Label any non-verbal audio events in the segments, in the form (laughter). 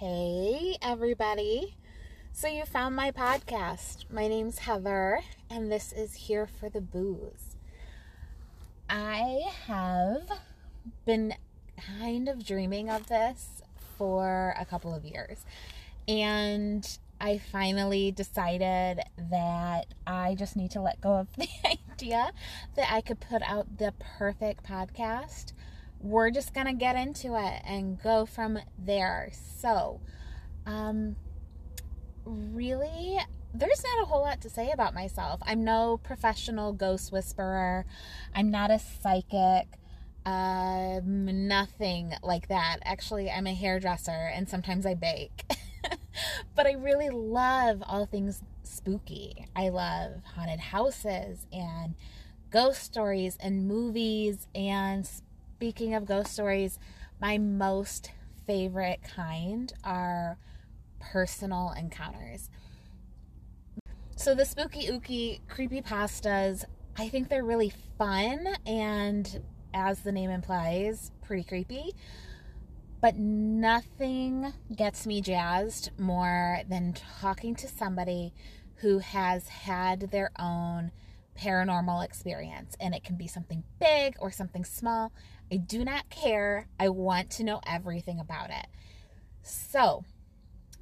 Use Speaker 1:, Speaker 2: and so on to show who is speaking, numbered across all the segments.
Speaker 1: Hey, everybody. So, you found my podcast. My name's Heather, and this is Here for the Booze. I have been kind of dreaming of this for a couple of years, and I finally decided that I just need to let go of (laughs) the idea that I could put out the perfect podcast we're just going to get into it and go from there. So, um, really, there's not a whole lot to say about myself. I'm no professional ghost whisperer, I'm not a psychic. Um, nothing like that. Actually, I'm a hairdresser and sometimes I bake. (laughs) but I really love all things spooky. I love haunted houses and ghost stories and movies and speaking of ghost stories, my most favorite kind are personal encounters. So the spooky ooky creepy pastas, I think they're really fun and as the name implies, pretty creepy. But nothing gets me jazzed more than talking to somebody who has had their own paranormal experience. And it can be something big or something small. I do not care. I want to know everything about it. So,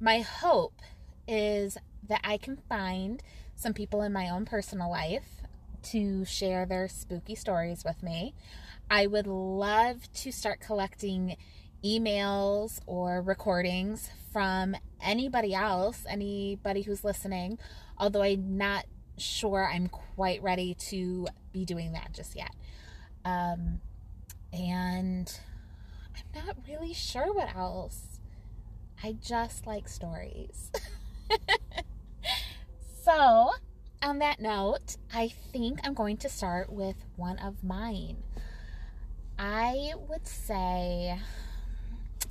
Speaker 1: my hope is that I can find some people in my own personal life to share their spooky stories with me. I would love to start collecting emails or recordings from anybody else, anybody who's listening, although I'm not sure I'm quite ready to be doing that just yet. Um, and I'm not really sure what else. I just like stories. (laughs) so, on that note, I think I'm going to start with one of mine. I would say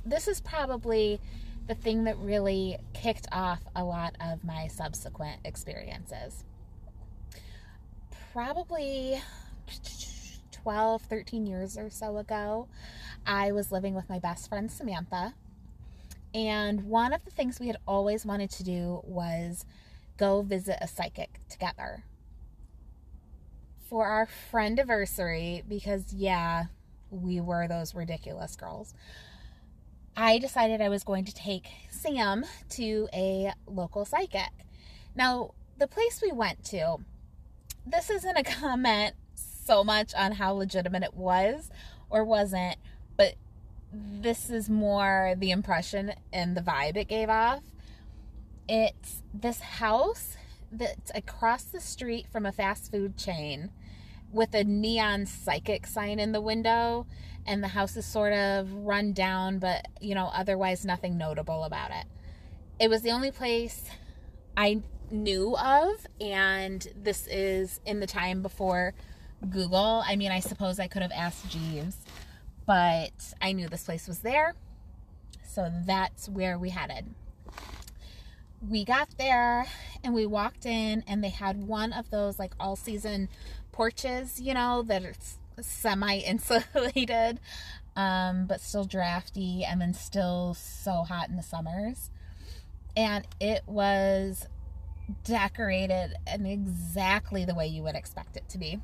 Speaker 1: this is probably the thing that really kicked off a lot of my subsequent experiences. Probably 12, 13 years or so ago, I was living with my best friend Samantha. And one of the things we had always wanted to do was go visit a psychic together. For our friend anniversary, because yeah, we were those ridiculous girls, I decided I was going to take Sam to a local psychic. Now, the place we went to, this isn't a (laughs) comment so much on how legitimate it was or wasn't, but this is more the impression and the vibe it gave off. It's this house that's across the street from a fast food chain with a neon psychic sign in the window and the house is sort of run down but you know otherwise nothing notable about it it was the only place i knew of and this is in the time before Google. I mean, I suppose I could have asked Jeeves, but I knew this place was there. So that's where we headed. We got there and we walked in, and they had one of those like all season porches, you know, that semi insulated, um, but still drafty, and then still so hot in the summers. And it was decorated and exactly the way you would expect it to be.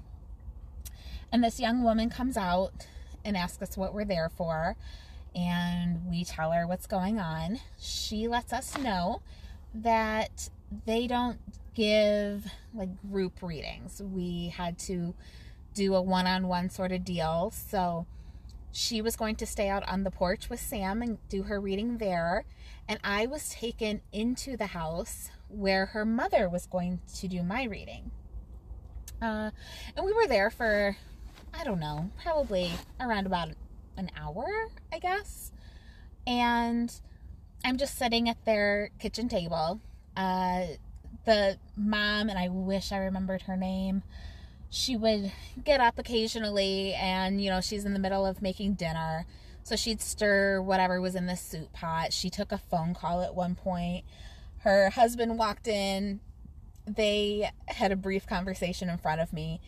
Speaker 1: And this young woman comes out and asks us what we're there for. And we tell her what's going on. She lets us know that they don't give like group readings. We had to do a one on one sort of deal. So she was going to stay out on the porch with Sam and do her reading there. And I was taken into the house where her mother was going to do my reading. Uh, and we were there for I don't know, probably around about an hour, I guess. And I'm just sitting at their kitchen table. Uh, the mom, and I wish I remembered her name, she would get up occasionally and, you know, she's in the middle of making dinner. So she'd stir whatever was in the soup pot. She took a phone call at one point. Her husband walked in. They had a brief conversation in front of me.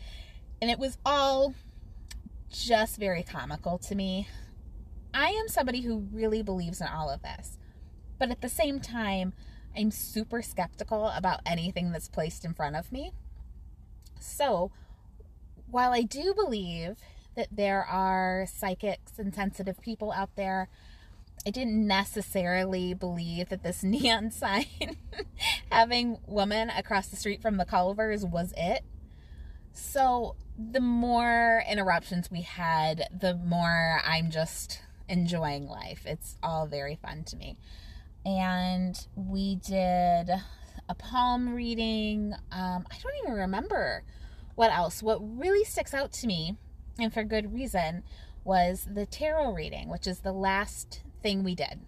Speaker 1: And it was all just very comical to me. I am somebody who really believes in all of this. But at the same time, I'm super skeptical about anything that's placed in front of me. So, while I do believe that there are psychics and sensitive people out there, I didn't necessarily believe that this (laughs) neon sign (laughs) having woman across the street from the Culver's was it. So, the more interruptions we had, the more I'm just enjoying life. It's all very fun to me. And we did a palm reading. Um, I don't even remember what else. What really sticks out to me, and for good reason, was the tarot reading, which is the last thing we did.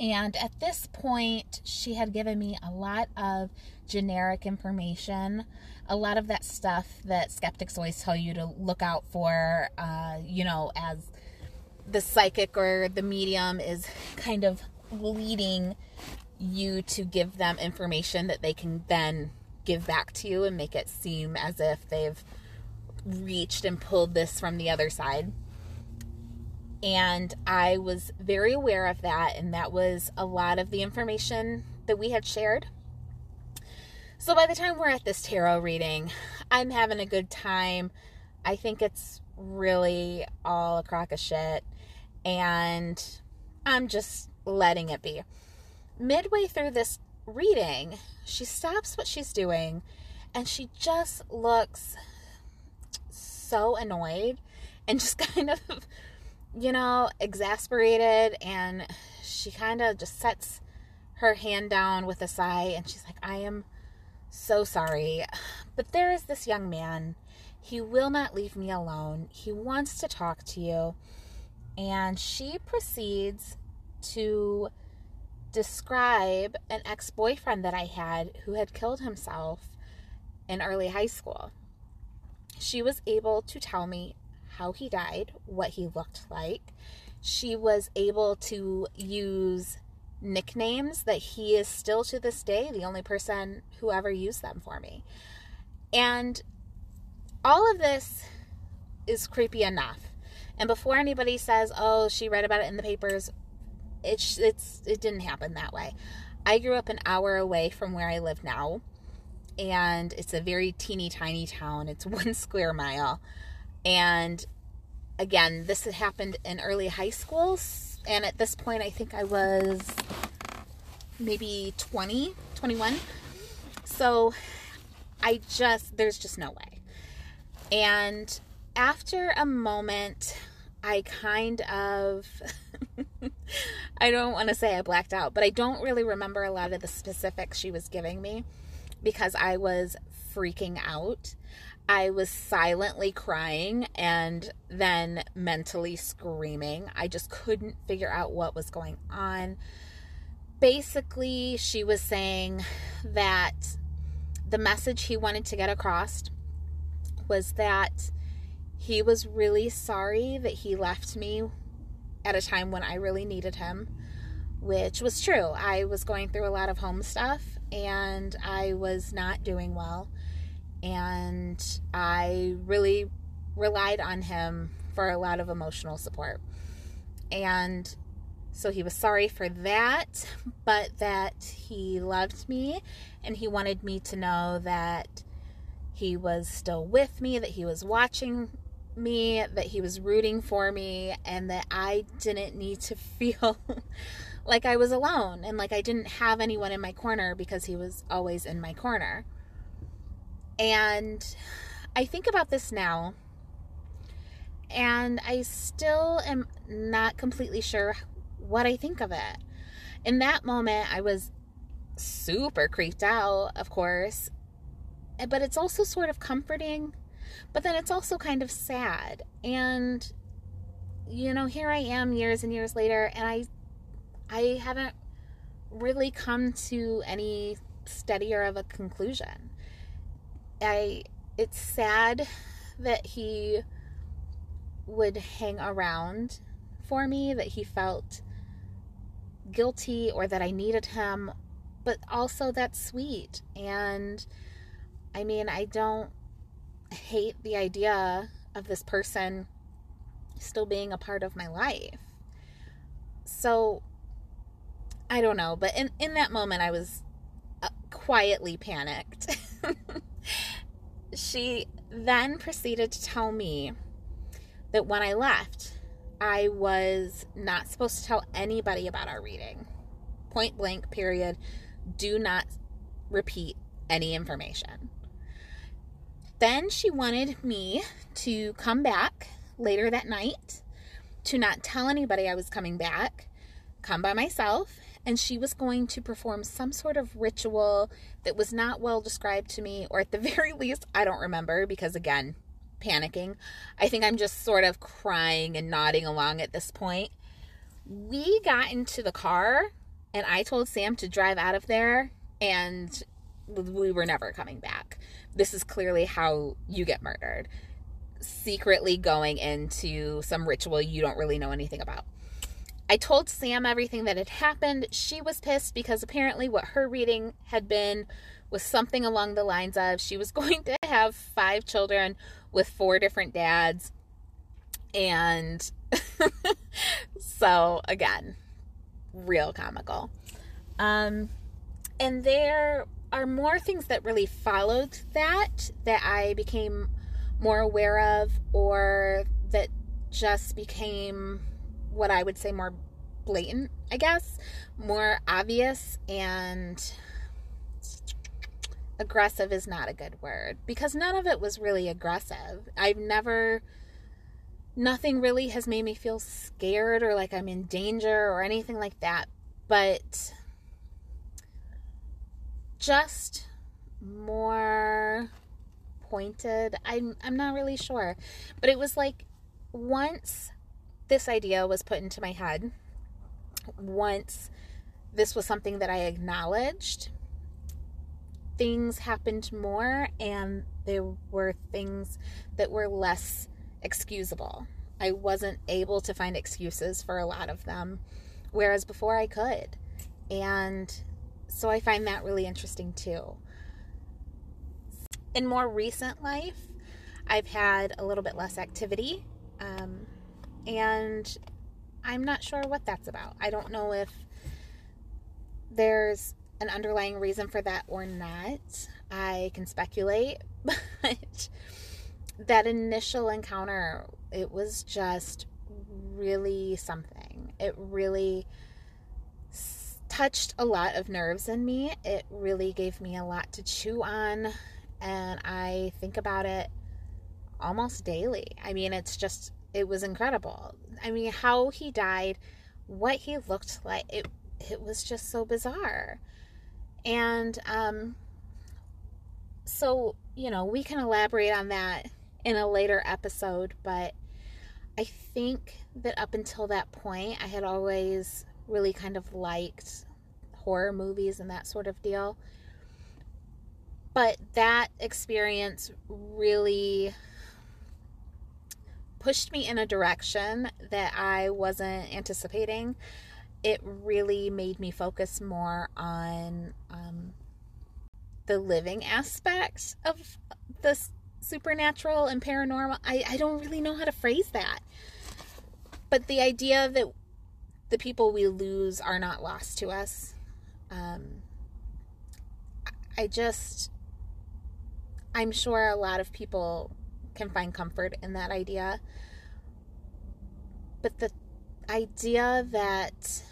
Speaker 1: And at this point, she had given me a lot of generic information, a lot of that stuff that skeptics always tell you to look out for, uh, you know, as the psychic or the medium is kind of leading you to give them information that they can then give back to you and make it seem as if they've reached and pulled this from the other side. And I was very aware of that, and that was a lot of the information that we had shared. So by the time we're at this tarot reading, I'm having a good time. I think it's really all a crock of shit, and I'm just letting it be. Midway through this reading, she stops what she's doing and she just looks so annoyed and just (laughs) kind of you know, exasperated and she kind of just sets her hand down with a sigh and she's like, I am so sorry. But there is this young man. He will not leave me alone. He wants to talk to you. And she proceeds to describe an ex boyfriend that I had who had killed himself in early high school. She was able to tell me how he died, what he looked like. She was able to use nicknames that he is still to this day the only person who ever used them for me. And all of this is creepy enough. And before anybody says, "Oh, she read about it in the papers," it's it's it didn't happen that way. I grew up an hour away from where I live now, and it's a very teeny tiny town. It's (laughs) one square mile. And again, this had happened in early high school. And at this point, I think I was maybe 20, 21. So I just, there's just no way. And after a moment, I kind of, (laughs) I don't want to say I blacked out, but I don't really remember a lot of the specifics she was giving me because I was freaking out. I was silently crying and then mentally screaming. I just couldn't figure out what was going on. Basically, she was saying that the message he wanted to get across was that he was really sorry that he left me at a time when I really needed him, which was true. I was going through a lot of home stuff and I was not doing well and I really relied on him for a lot of emotional support. And so he was sorry for that, but that he loved me and he wanted me to know that he was still with me, that he was watching me, that he was rooting for me, and that I didn't need to (laughs) feel like I was alone and like I didn't have anyone in my corner because he was always in my corner. And I think about this now, and I still am not completely sure what I think of it. In that moment, I was super creeped out, of course, but it's also sort of comforting, but then it's also kind of sad. And you know, here I am years and years later and I I haven't really come to any steadier of a conclusion. I it's sad that he would hang around for me, that he felt guilty or that I needed him, but also that's sweet. And I mean, I don't hate the idea of this person still being a part of my life. So I don't know, but in, in that moment, I was uh, quietly panicked. (laughs) she then proceeded to tell me that when I left, I was not supposed to tell anybody about our reading. Point blank, period. Do not repeat any information. Then she wanted me to come back later that night, to not tell anybody I was coming back, come by myself, and she was going to perform some sort of ritual that was not well described to me, or at the (laughs) very least, I don't remember because, again, panicking. I think I'm just sort of crying and nodding along at this point. We got into the car, and I told Sam to drive out of there, and we were never coming back. This is clearly how you get murdered. Secretly going into some ritual you don't really know anything about. I told Sam everything that had happened. She was pissed because apparently what her reading had been was something along the lines of she was (laughs) going to have five children with four different dads. And (laughs) so, again, real comical. Um, and there are more things that really followed that that I became more aware of or that just became what I would say more blatant, I guess, more obvious and aggressive is not a good word because none of it was really aggressive. I've never nothing really has made me feel scared or like I'm in danger or anything like that, but just more pointed. I'm I'm not really sure. But it was like once this idea was put into my head, once this was something that I acknowledged, things happened more and there were things that were less excusable. I wasn't able to find excuses for a lot of them, whereas before I could. And so I find that really interesting too. In more recent life, I've had a little bit less activity. Um, and I'm not sure what that's about. I don't know if there's an underlying reason for that or not. I can speculate, (laughs) but that initial encounter, it was just really something. It really touched a lot of nerves in me. It really gave me a lot to chew on, and I think about it almost daily. I mean, it's just it was incredible. I mean, how he died, what he looked like, it it was just so bizarre. And um so, you know, we can elaborate on that in a later episode, but I think that up until that point, I had always really kind of liked horror movies and that sort of deal. But that experience really pushed me in a direction that I wasn't anticipating. It really made me focus more on um, the living aspects of the supernatural and paranormal. I, I don't really know how to phrase that. But the idea that the people we lose are not lost to us. Um, I just, I'm sure a lot of people can find comfort in that idea. But the idea that,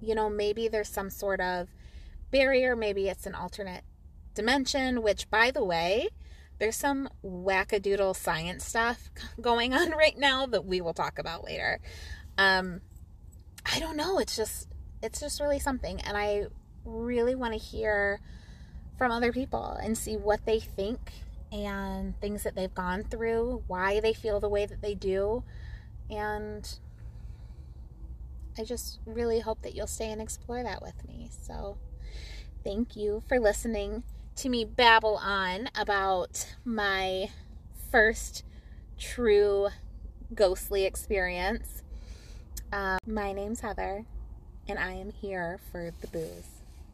Speaker 1: you know, maybe there's some sort of barrier, maybe it's an alternate dimension, which, by the way, there's some wackadoodle science stuff (laughs) going on right now that we will talk about later. Um, I don't know. It's just, it's just really something. And I really want to hear from other people and see what they think and things that they've gone through, why they feel the way that they do. And I just really hope that you'll stay and explore that with me. So, thank you for listening to me babble on about my first true ghostly experience. Uh, my name's Heather, and I am here for the booze.